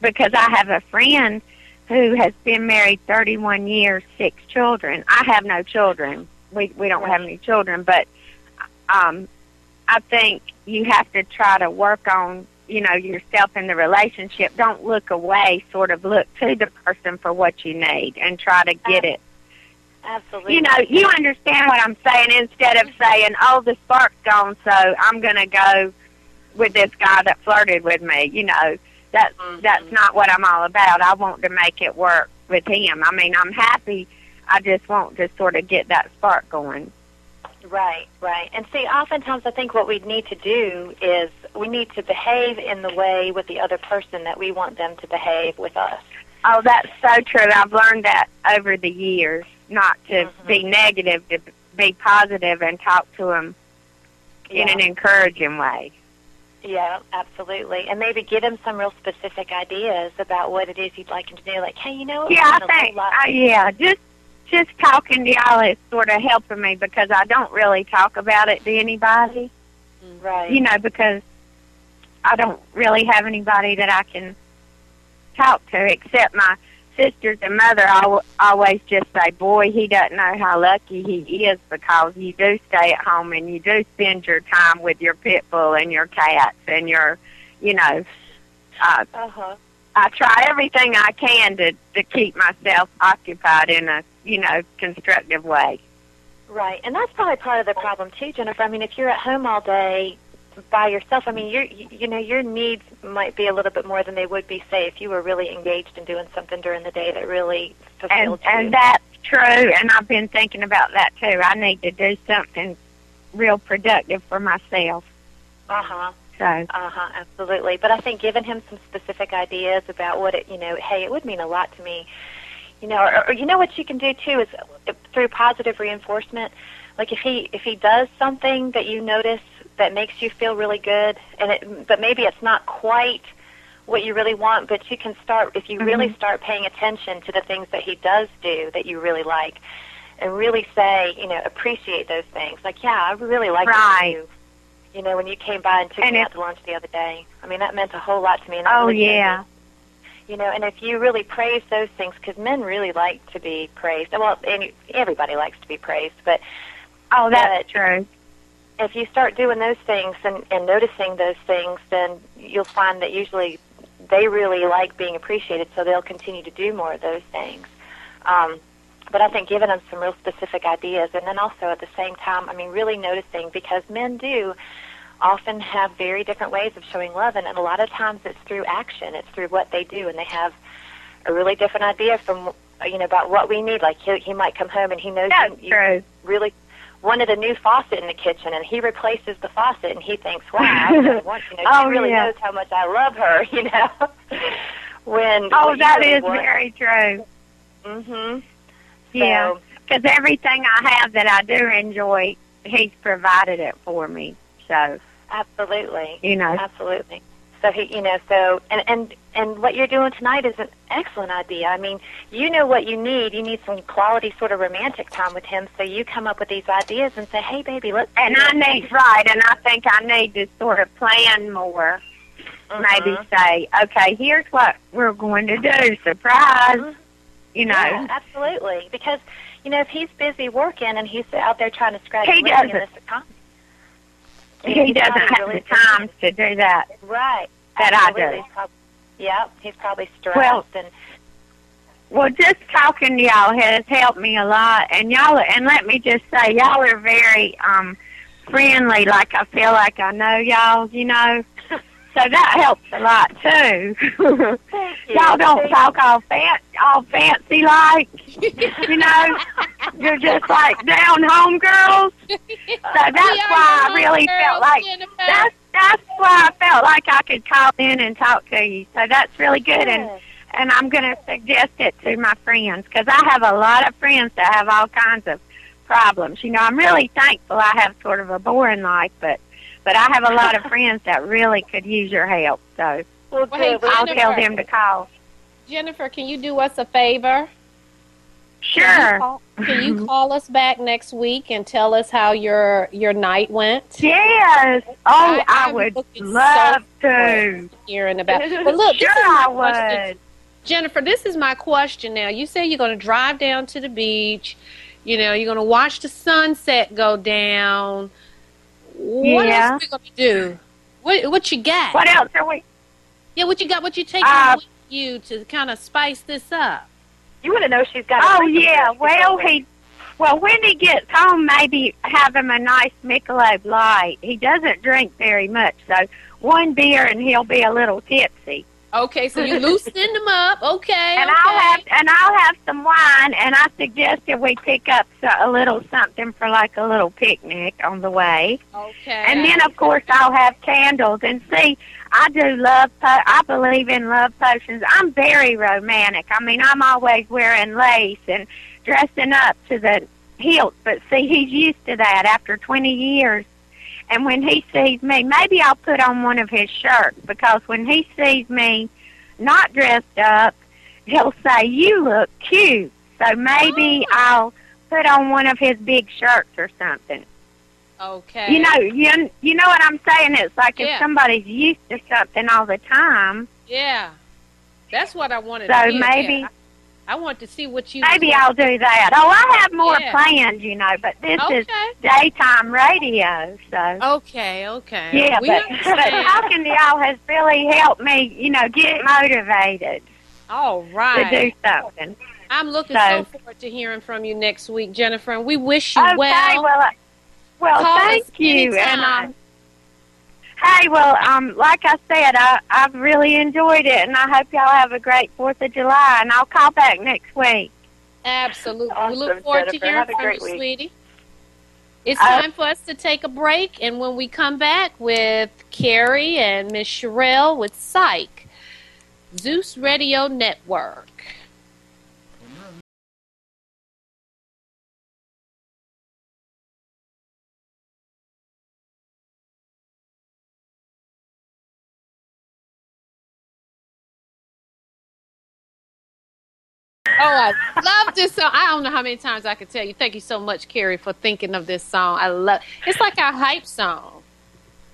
Speaker 3: Because I have a friend who has been married 31 years, six children. I have no children. We we don't have any children, but um, I think you have to try to work on you know yourself in the relationship. Don't look away. Sort of look to the person for what you need and try to get it.
Speaker 2: Absolutely.
Speaker 3: You know, you understand what I'm saying. Instead of saying, "Oh, the spark's gone, so I'm going to go with this guy that flirted with me," you know, that's
Speaker 2: Mhm.
Speaker 3: that's not what I'm all about. I want to make it work with him. I mean, I'm happy. I just want to sort of get that spark going.
Speaker 2: Right, right. And see, oftentimes I think what we need to do is we need to behave in the way with the other person that we want them to behave with us.
Speaker 3: Oh, that's so true. I've learned that over the years, not to
Speaker 2: Mhm.
Speaker 3: be negative, to be positive and talk to him in an encouraging way.
Speaker 2: Yeah, absolutely. And maybe give him some real specific ideas about what it is you'd like him to do. Like, hey, you know.
Speaker 3: Yeah, I think. Uh, yeah, just just talking to y'all is sort of helping me because I don't really talk about it to anybody.
Speaker 2: right.
Speaker 3: You know, because I don't really have anybody that I can talk to except my sisters and mother. I always just say, "Boy, he doesn't know how lucky he is because you do stay at home and you do spend your time with your pit bull and your cats and your, you know." Uh,
Speaker 2: uh-huh.
Speaker 3: I try everything I can to to keep myself occupied in a you know constructive way.
Speaker 2: Right. And that's probably part of the problem too, Jennifer. I mean, if you're at home all day by yourself, I mean, your you you know, your needs might be a little bit more than they would be say if you were really engaged in doing something during the day that really
Speaker 3: And
Speaker 2: fulfilled you.
Speaker 3: and that's true. And I've been thinking about that too. I need to do something real productive for myself.
Speaker 2: uh-huh.
Speaker 3: So
Speaker 2: Uh-huh, absolutely. But I think giving him some specific ideas about what it, you know, hey, it would mean a lot to me. You know, or, or you know what you can do too is uh, through positive reinforcement. Like if he if he does something that you notice that makes you feel really good, and it, but maybe it's not quite what you really want, but you can start if you really
Speaker 3: Mhm.
Speaker 2: start paying attention to the things that he does do that you really like, and really say, you know, appreciate those things. Like, yeah, I really like
Speaker 3: Right.
Speaker 2: you. You know, when you came by and took
Speaker 3: And
Speaker 2: me out to lunch the other day. I mean, that meant a whole lot to me. And
Speaker 3: Oh
Speaker 2: really
Speaker 3: yeah.
Speaker 2: you know, and if you really praise those things, because men really like to be praised. Well, any, everybody likes to be praised, but
Speaker 3: Oh, that's
Speaker 2: But-
Speaker 3: true.
Speaker 2: If you start doing those things and, and noticing those things, then you'll find that usually they really like being appreciated, so they'll continue to do more of those things. Um, but I think giving them some real specific ideas, and then also at the same time, I mean, really noticing because men do often have very different ways of showing love, and, and a lot of times it's through action, it's through what they do, and they have a really different idea from you know about what we need. Like he, he might come home and he knows
Speaker 3: That's
Speaker 2: you, you
Speaker 3: true.
Speaker 2: really wanted a new faucet in the kitchen, and he replaces the faucet, and he thinks, "Wow, I *laughs* really want you know,
Speaker 3: Oh,
Speaker 2: she really
Speaker 3: yeah.
Speaker 2: knows how much I love her," *laughs* you know. when
Speaker 3: Oh, that
Speaker 2: really
Speaker 3: is
Speaker 2: want-
Speaker 3: very true.
Speaker 2: Mhm.
Speaker 3: Yeah.
Speaker 2: So,
Speaker 3: Because everything I have that I do enjoy, he's provided it for me. So
Speaker 2: absolutely,
Speaker 3: you know.
Speaker 2: absolutely. So he, you know, so and and and what you're doing tonight is an excellent idea. I mean, you know what you need. You need some quality, sort of romantic time with him. So you come up with these ideas and say, "Hey, baby, let's."
Speaker 3: And I
Speaker 2: this."
Speaker 3: need right, and I think I need to sort of plan more. Maybe
Speaker 2: Mhm.
Speaker 3: say, okay, here's what we're going to do. Surprise,
Speaker 2: Mhm.
Speaker 3: you know.
Speaker 2: Yeah, absolutely. Because you know, if he's busy working and he's out there trying to scratch
Speaker 3: He
Speaker 2: living in
Speaker 3: doesn't.
Speaker 2: this economy,
Speaker 3: He
Speaker 2: he's
Speaker 3: doesn't have
Speaker 2: really
Speaker 3: the time to do that.
Speaker 2: Right.
Speaker 3: That I do.
Speaker 2: Prob- yeah, he's probably stressed
Speaker 3: Well-
Speaker 2: and
Speaker 3: Well, just talking to y'all has helped me a lot, and y'all, and let me just say, y'all are very um friendly. Like I feel like I know y'all, you know. *laughs* So that helps a lot too. y'all don't talk all fan, all fancy like, you know. You're just like down home girls. *laughs* So that's why I really felt like that's that's why I felt like I could call in and talk to you. So that's really good, and and I'm going to suggest it to my friends because I have a lot of friends that have all kinds of problems. You know, I'm really thankful I have sort of a boring life, but but I have a lot of *laughs* friends that really could use your help. So
Speaker 2: well,
Speaker 1: well, hey,
Speaker 3: I'll
Speaker 1: Jennifer.
Speaker 3: tell them to call.
Speaker 1: Jennifer, can you do us a favor? Can you,
Speaker 3: Sure.
Speaker 1: call, *laughs* can you call us back next week and tell us how your your night went?
Speaker 3: Yes. Oh,
Speaker 1: I-
Speaker 3: I, would
Speaker 1: looking so
Speaker 3: love to.
Speaker 1: Hearing about, but look,
Speaker 3: Sure,
Speaker 1: this is my
Speaker 3: I
Speaker 1: question.
Speaker 3: would.
Speaker 1: Jennifer, this is my question now. You say you're going to drive down to the beach. You know, you're going to watch the sunset go down. What
Speaker 3: Yeah.
Speaker 1: else are we going to do? What what you got?
Speaker 3: What else are we?
Speaker 1: Yeah, what you got? What you taking
Speaker 3: Uh,
Speaker 1: with you to kind of spice this up?
Speaker 2: You want to know she's got.
Speaker 3: Oh yeah. Well, he. Well, when he gets home, maybe have him a nice Michelob Light. He doesn't drink very much, so one beer and he'll be a little tipsy.
Speaker 1: Okay, so you *laughs* loosened them up. Okay,
Speaker 3: And
Speaker 1: okay.
Speaker 3: I'll have and I'll have some wine. And I suggested we pick up so, a little something for like a little picnic on the way.
Speaker 1: okay.
Speaker 3: And then of course I'll have candles. And see, I do love. Po- I believe in love potions. I'm very romantic. I mean, I'm always wearing lace and dressing up to the hilt. But see, he's used to that after 20 years. And when he sees me, maybe I'll put on one of his shirts because when he sees me not dressed up, he'll say, "You look cute." So maybe
Speaker 1: Oh.
Speaker 3: I'll put on one of his big shirts or something.
Speaker 1: Okay.
Speaker 3: You know, you you know what I'm saying? It's like
Speaker 1: Yeah.
Speaker 3: if somebody's used to something all the time,
Speaker 1: Yeah, that's what I wanted.
Speaker 3: so
Speaker 1: to hear.
Speaker 3: maybe
Speaker 1: I, want to see what you.
Speaker 3: maybe I'll do that. Oh, I have more
Speaker 1: Yeah.
Speaker 3: plans, you know, but this
Speaker 1: Okay.
Speaker 3: is daytime radio, so.
Speaker 1: Okay. Okay.
Speaker 3: Yeah,
Speaker 1: we
Speaker 3: but, *laughs* but talking to y'all has really helped me, you know, get motivated
Speaker 1: All
Speaker 3: to do something.
Speaker 1: I'm looking
Speaker 3: So-
Speaker 1: so forward to hearing from you next week, Jennifer. And we wish you
Speaker 3: Okay,
Speaker 1: well.
Speaker 3: well, well,
Speaker 1: Call
Speaker 3: thank you.
Speaker 1: anytime.
Speaker 3: And um, hey, well, um, like I said, I I've really enjoyed it, and I hope y'all have a great Fourth of July. And I'll call back next week.
Speaker 1: Absolutely. we look forward
Speaker 2: Jennifer.
Speaker 1: to hearing from you,
Speaker 2: week.
Speaker 1: sweetie. It's
Speaker 3: Uh,
Speaker 1: time for us to take a break, and when we come back with Carrie and Miss Sherelle with Psyched, Zeus Radio Network. Oh, I love this song. I don't know how many times I could tell you. Thank you so much, Carrie, for thinking of this song. I love. It's like our hype song.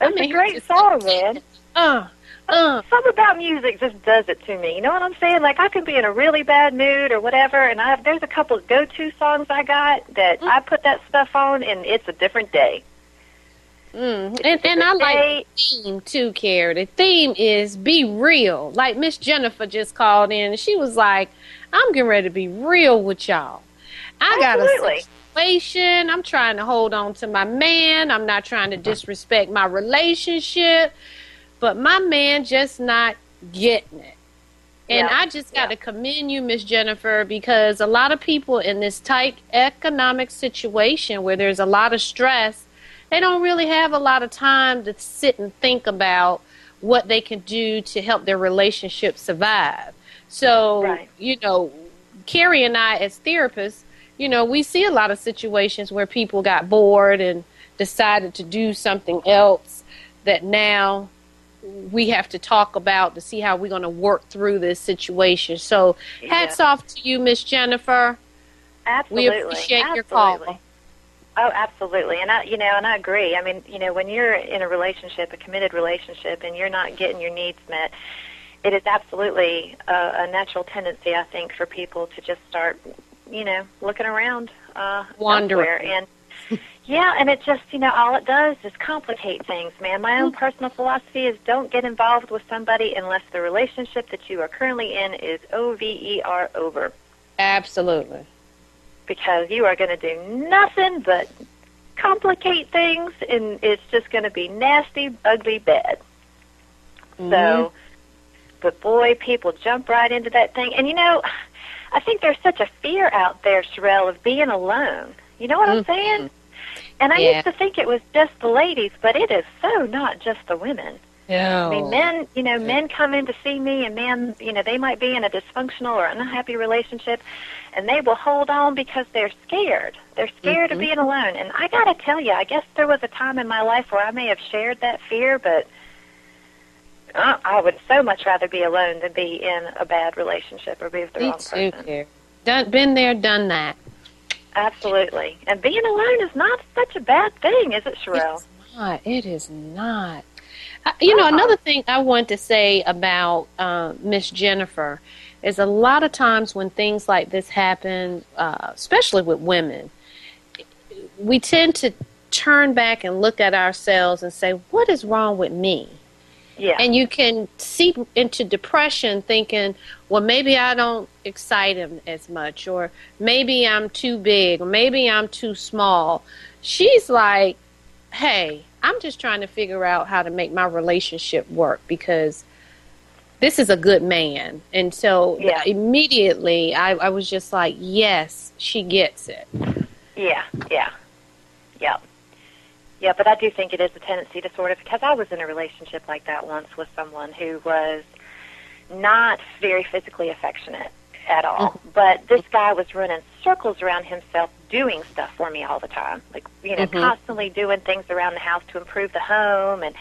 Speaker 2: It's a great song, man.
Speaker 1: Uh, uh.
Speaker 2: Something about music just does it to me. You know what I'm saying? Like I could be in a really bad mood or whatever, and I have, there's a couple of go-to songs I got that
Speaker 1: Mm.
Speaker 2: I put that stuff on, and it's a different day.
Speaker 1: Mm. And, and I like the theme too, Carrie. The theme is be real. Like Miss Jennifer just called in and she was like, I'm getting ready to be real with y'all. I got a situation. I'm trying to hold on to my man. I'm not trying to disrespect my relationship. But my man just not getting it. And
Speaker 2: Yeah.
Speaker 1: I just got
Speaker 2: Yeah.
Speaker 1: to commend you, Miss Jennifer, because a lot of people in this tight economic situation where there's a lot of stress, they don't really have a lot of time to sit and think about what they can do to help their relationship survive. So,
Speaker 2: Right.
Speaker 1: you know, Carrie and I, as therapists, you know, we see a lot of situations where people got bored and decided to do something else that now we have to talk about to see how we're going to work through this situation. So, hats off to you, Miss Jennifer.
Speaker 2: Absolutely.
Speaker 1: We appreciate your call.
Speaker 2: Oh, absolutely. And I, you know, and I agree. I mean, you know, when you're in a relationship, a committed relationship, and you're not getting your needs met, it is absolutely a, a natural tendency, I think, for people to just start, you know, looking around, uh,
Speaker 1: Wandering.
Speaker 2: elsewhere. And *laughs* yeah, and it just, you know, all it does is complicate things, man. My own personal philosophy is don't get involved with somebody unless the relationship that you are currently in is O V E R over
Speaker 1: Absolutely.
Speaker 2: because you are going to do nothing but complicate things and it's just going to be nasty, ugly, bad.
Speaker 1: Mm-hmm.
Speaker 2: But boy, people jump right into that thing. And you know, I think there's such a fear out there, Sherelle, of being alone. You know what I'm mm-hmm. saying? And I
Speaker 1: Yeah.
Speaker 2: used to think it was just the ladies, but it is so not just the women.
Speaker 1: No.
Speaker 2: I mean, men, you know, men come in to see me, and men, you know, they might be in a dysfunctional or unhappy relationship, and they will hold on because they're scared. They're scared of mm-hmm. being alone. And I got to tell you, I guess there was a time in my life where I may have shared that fear, but uh, I would so much rather be alone than be in a bad relationship or be with the
Speaker 1: Me
Speaker 2: wrong
Speaker 1: too,
Speaker 2: person.
Speaker 1: Carrie. Done, been there, done that.
Speaker 2: Absolutely. And being alone is not such a bad thing, is it, Sherelle?
Speaker 1: It's not. It is not. Uh, you know,
Speaker 2: Uh-uh.
Speaker 1: another thing I want to say about uh, Miss Jennifer is a lot of times when things like this happen, uh, especially with women, we tend to turn back and look at ourselves and say, "What is wrong with me?"
Speaker 2: Yeah.
Speaker 1: And you can seep into depression thinking, well, maybe I don't excite him as much, or maybe I'm too big, or maybe I'm too small. She's like, hey, I'm just trying to figure out how to make my relationship work because this is a good man. And so
Speaker 2: Yeah.
Speaker 1: immediately I, I was just like, yes, she gets it.
Speaker 2: Yeah, yeah, yeah, yeah. But I do think it is a tendency to sort of because I was in a relationship like that once with someone who was not very physically affectionate at all. But this guy was running circles around himself, doing stuff for me all the time, like you know,
Speaker 1: Mhm.
Speaker 2: constantly doing things around the house to improve the home and.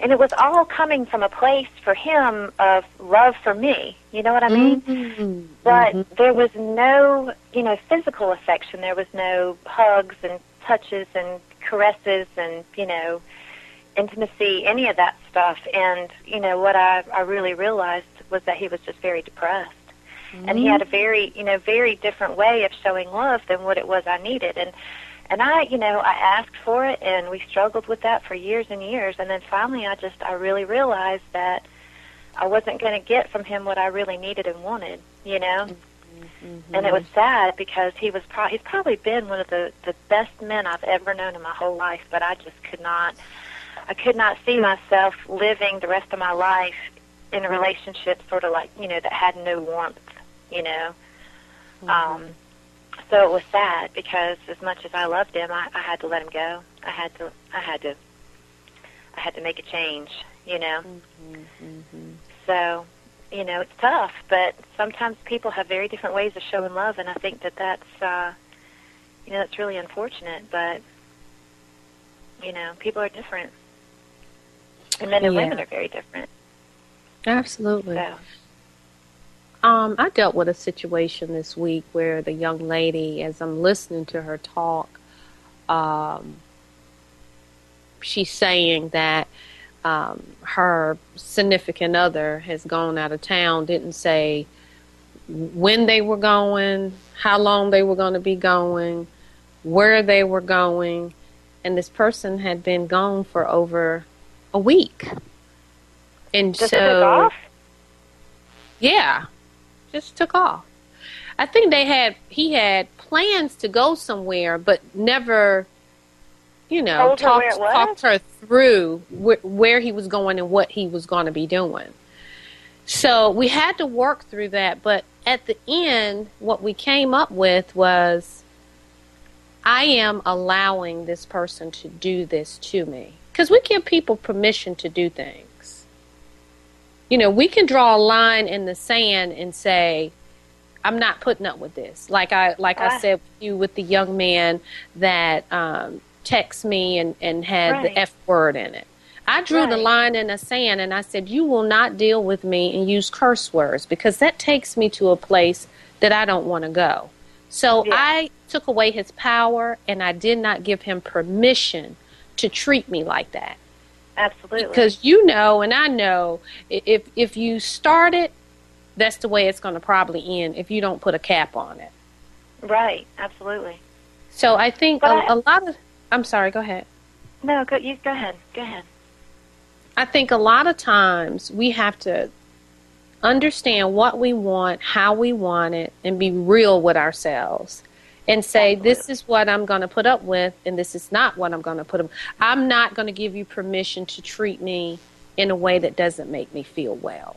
Speaker 2: And it was all coming from a place for him of love for me. You know what I mean?
Speaker 1: Mhm.
Speaker 2: but
Speaker 1: Mhm.
Speaker 2: there was no, you know, physical affection. There was no hugs and touches and caresses and, you know, intimacy, any of that stuff. And, you know, what I, I really realized was that he was just very depressed. And he had a mm-hmm. very, you know, very different way of showing love than what it was I needed. And and I, you know, I asked for it and we struggled with that for years and years. And then finally I just I really realized that I wasn't going to get from him what I really needed and wanted, you know? Mm. Mm-hmm. And it was sad because he was pro- he's probably been one of the the best men I've ever known in my whole life, but I just could not I could not see myself living the rest of my life in a relationship sort of like, you know, that had no warmth, you know. Mm-hmm. Um so it was sad because as much as I loved him, I, I had to let him go. I had to I had to I had to make a change, you know. Mm-hmm. So, you know, it's tough, but sometimes people have very different ways of showing love, and I think that that's, uh, you know, that's really unfortunate. But, you know, people are different, and men and
Speaker 1: Yeah.
Speaker 2: women are very different.
Speaker 1: Absolutely.
Speaker 2: So,
Speaker 1: Um, I dealt with a situation this week where the young lady, as I'm listening to her talk, um, she's saying that um, her significant other has gone out of town, didn't say when they were going, how long they were going to be going, where they were going, and this person had been gone for over a week. And
Speaker 2: Just
Speaker 1: so,
Speaker 2: took off?
Speaker 1: yeah, just took off. I think they had he had plans to go somewhere, but never, you know,
Speaker 2: her
Speaker 1: talked talked her through wh- where he was going and what he was going to be doing. So we had to work through that, but at the end, what we came up with was, I am allowing this person to do this to me because we give people permission to do things you know, we can draw a line in the sand and say, I'm not putting up with this. Like I like I said with you with the young man that um texts me and, and had
Speaker 2: Right.
Speaker 1: the F word in it. I drew the line in the sand and I said, You will not deal with me and use curse words because that takes me to a place that I don't want to go. So
Speaker 2: Yeah.
Speaker 1: I took away his power and I did not give him permission to treat me like that
Speaker 2: Absolutely.
Speaker 1: because you know and I know if if you start it, that's the way it's going to probably end if you don't put a cap on it.
Speaker 2: right, absolutely.
Speaker 1: So I think a,
Speaker 2: I-
Speaker 1: a lot of I'm sorry, go ahead.
Speaker 2: No, go you go ahead. Go ahead.
Speaker 1: I think a lot of times we have to understand what we want, how we want it, and be real with ourselves. And say, this is what I'm going to put up with, and this is not what I'm going to put up. I'm not going to give you permission to treat me in a way that doesn't make me feel well.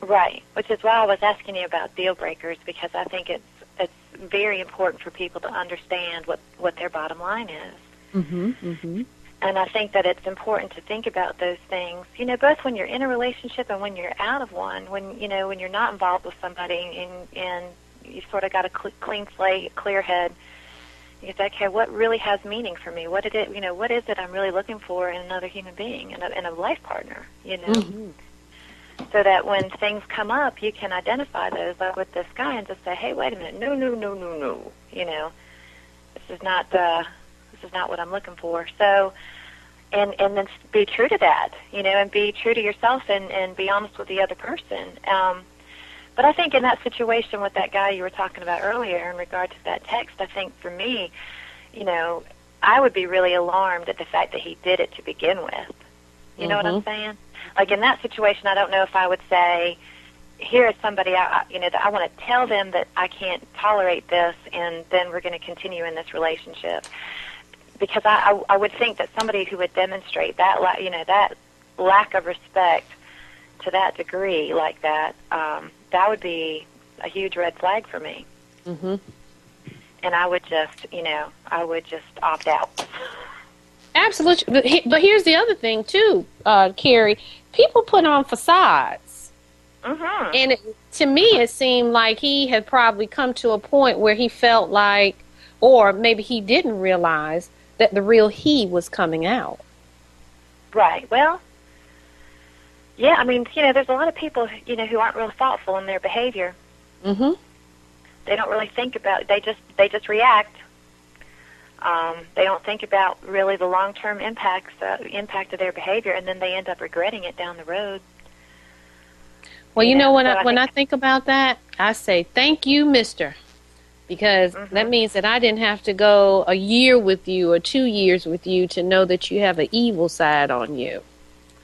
Speaker 2: Right, which is why I was asking you about deal breakers because I think it's it's very important for people to understand what what their bottom line is.
Speaker 1: Mm-hmm. Mm-hmm.
Speaker 2: And I think that it's important to think about those things, you know, both when you're in a relationship and when you're out of one, when, you know, when you're not involved with somebody and, and you sort of got a cl- clean slate, clear head. You say, okay, what really has meaning for me? What did it, you know, what is it I'm really looking for in another human being and a, in a life partner, you know?
Speaker 1: Mm-hmm.
Speaker 2: So that when things come up, you can identify those, like with this guy, and just say, hey, wait a minute, no, no, no, no, no, you know, this is not, uh, this is not what I'm looking for. So, and and then be true to that, you know, and be true to yourself and and be honest with the other person. Um, but I think in that situation with that guy you were talking about earlier, in regard to that text, I think for me, you know, I would be really alarmed at the fact that he did it to begin with. You know what I'm saying? Like in that situation, I don't know if I would say, here is somebody I, I- you know that I want to tell them that I can't tolerate this, and then we're going to continue in this relationship. Because I, I, I would think that somebody who would demonstrate that, la- you know, that lack of respect to that degree, like that, um, that would be a huge red flag for me.
Speaker 1: Mm-hmm.
Speaker 2: And I would just, you know, I would just opt out.
Speaker 1: Absolutely. But, he, but here's the other thing, too, uh, Carrie. People put on facades.
Speaker 2: Mm-hmm.
Speaker 1: And it, to me, it seemed like he had probably come to a point where he felt like, or maybe he didn't realize that the real he was coming out.
Speaker 2: Right. Well, yeah. I mean, you know, there's a lot of people, you know, who aren't real thoughtful in their behavior.
Speaker 1: Mm-hmm.
Speaker 2: They don't really think about. They just they just react. Um, they don't think about really the long term impacts uh, impact of their behavior, and then they end up regretting it down the road.
Speaker 1: Well, you
Speaker 2: Yeah,
Speaker 1: know when
Speaker 2: so
Speaker 1: I,
Speaker 2: I
Speaker 1: when I
Speaker 2: think-
Speaker 1: think about that, I say thank you, Mister, because
Speaker 2: Mhm.
Speaker 1: that means that I didn't have to go a year with you or two years with you to know that you have an evil side on you.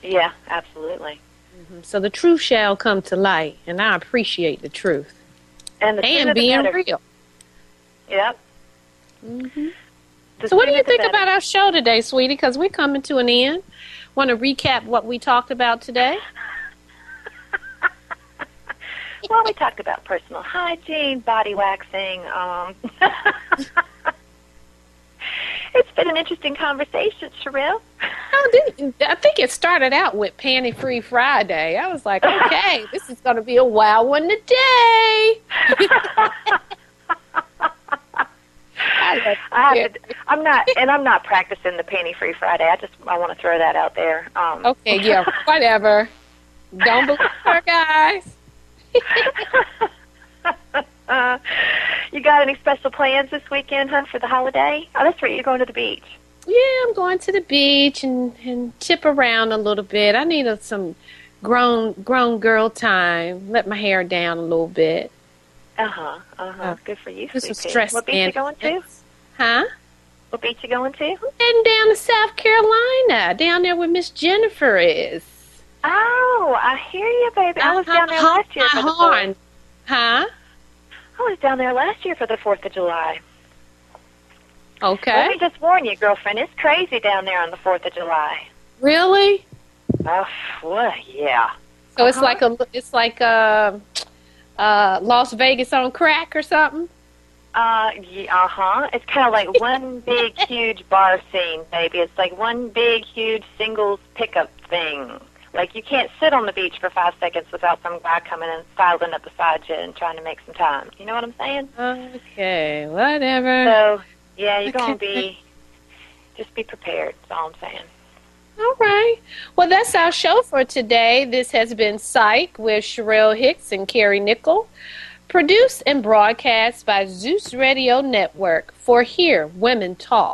Speaker 2: Yeah, absolutely.
Speaker 1: So the truth shall come to light, and I appreciate the truth
Speaker 2: And the
Speaker 1: and being
Speaker 2: better.
Speaker 1: real.
Speaker 2: Yep.
Speaker 1: hmm So, what do you think about our show today, sweetie? Because we're coming to an end. Want to recap what we talked about today?
Speaker 2: Well, we talked about personal hygiene, body waxing. Um, *laughs* it's been an interesting conversation, Sherelle.
Speaker 1: Oh, didn't, I think it started out with Panty Free Friday. I was like, okay, *laughs* this is going to be a wild one today. *laughs* I,
Speaker 2: I have to, I'm not, and I'm not practicing the panty free Friday. I just I want to throw that out there. Um,
Speaker 1: Okay, yeah, whatever. Don't believe her, guys.
Speaker 2: Uh, *laughs* you got any special plans this weekend, hun, for the holiday? Oh, that's right. You're going to the beach.
Speaker 1: yeah, I'm going to the beach and and chip around a little bit. I need a, some grown grown girl time. Let my hair down a little bit.
Speaker 2: Uh huh. Uh huh. Good for you,
Speaker 1: Just some stress
Speaker 2: What beach are you going to?
Speaker 1: Huh?
Speaker 2: What beach you going to?
Speaker 1: Heading down to South Carolina, down there where Miss Jennifer is.
Speaker 2: Oh, I hear you, baby. I was down there last year for the
Speaker 1: horn. Huh?
Speaker 2: I was down there last year for the Fourth of July.
Speaker 1: Okay.
Speaker 2: Let me just warn you, girlfriend. It's crazy down there on the Fourth of July.
Speaker 1: Really?
Speaker 2: Oh, what? Yeah.
Speaker 1: So it's
Speaker 2: Uh-huh.
Speaker 1: like a it's like a, uh Las Vegas on crack or something.
Speaker 2: Uh, yeah, uh-huh. It's kind of like one *laughs* big, huge bar scene, baby. It's like one big, huge singles pickup thing. Like you can't sit on the beach for five seconds without some guy coming and sidling up beside you and trying to make some time. You know what I'm saying?
Speaker 1: Okay, whatever.
Speaker 2: So, yeah, you're
Speaker 1: Okay.
Speaker 2: gonna be. *laughs* Just be prepared. That's all I'm saying.
Speaker 1: All right. Well, that's our show for today. This has been Psyched with Sherelle Hicks and Carrie Nickel. Produced and broadcast by Zeus Radio Network for Here Women Talk.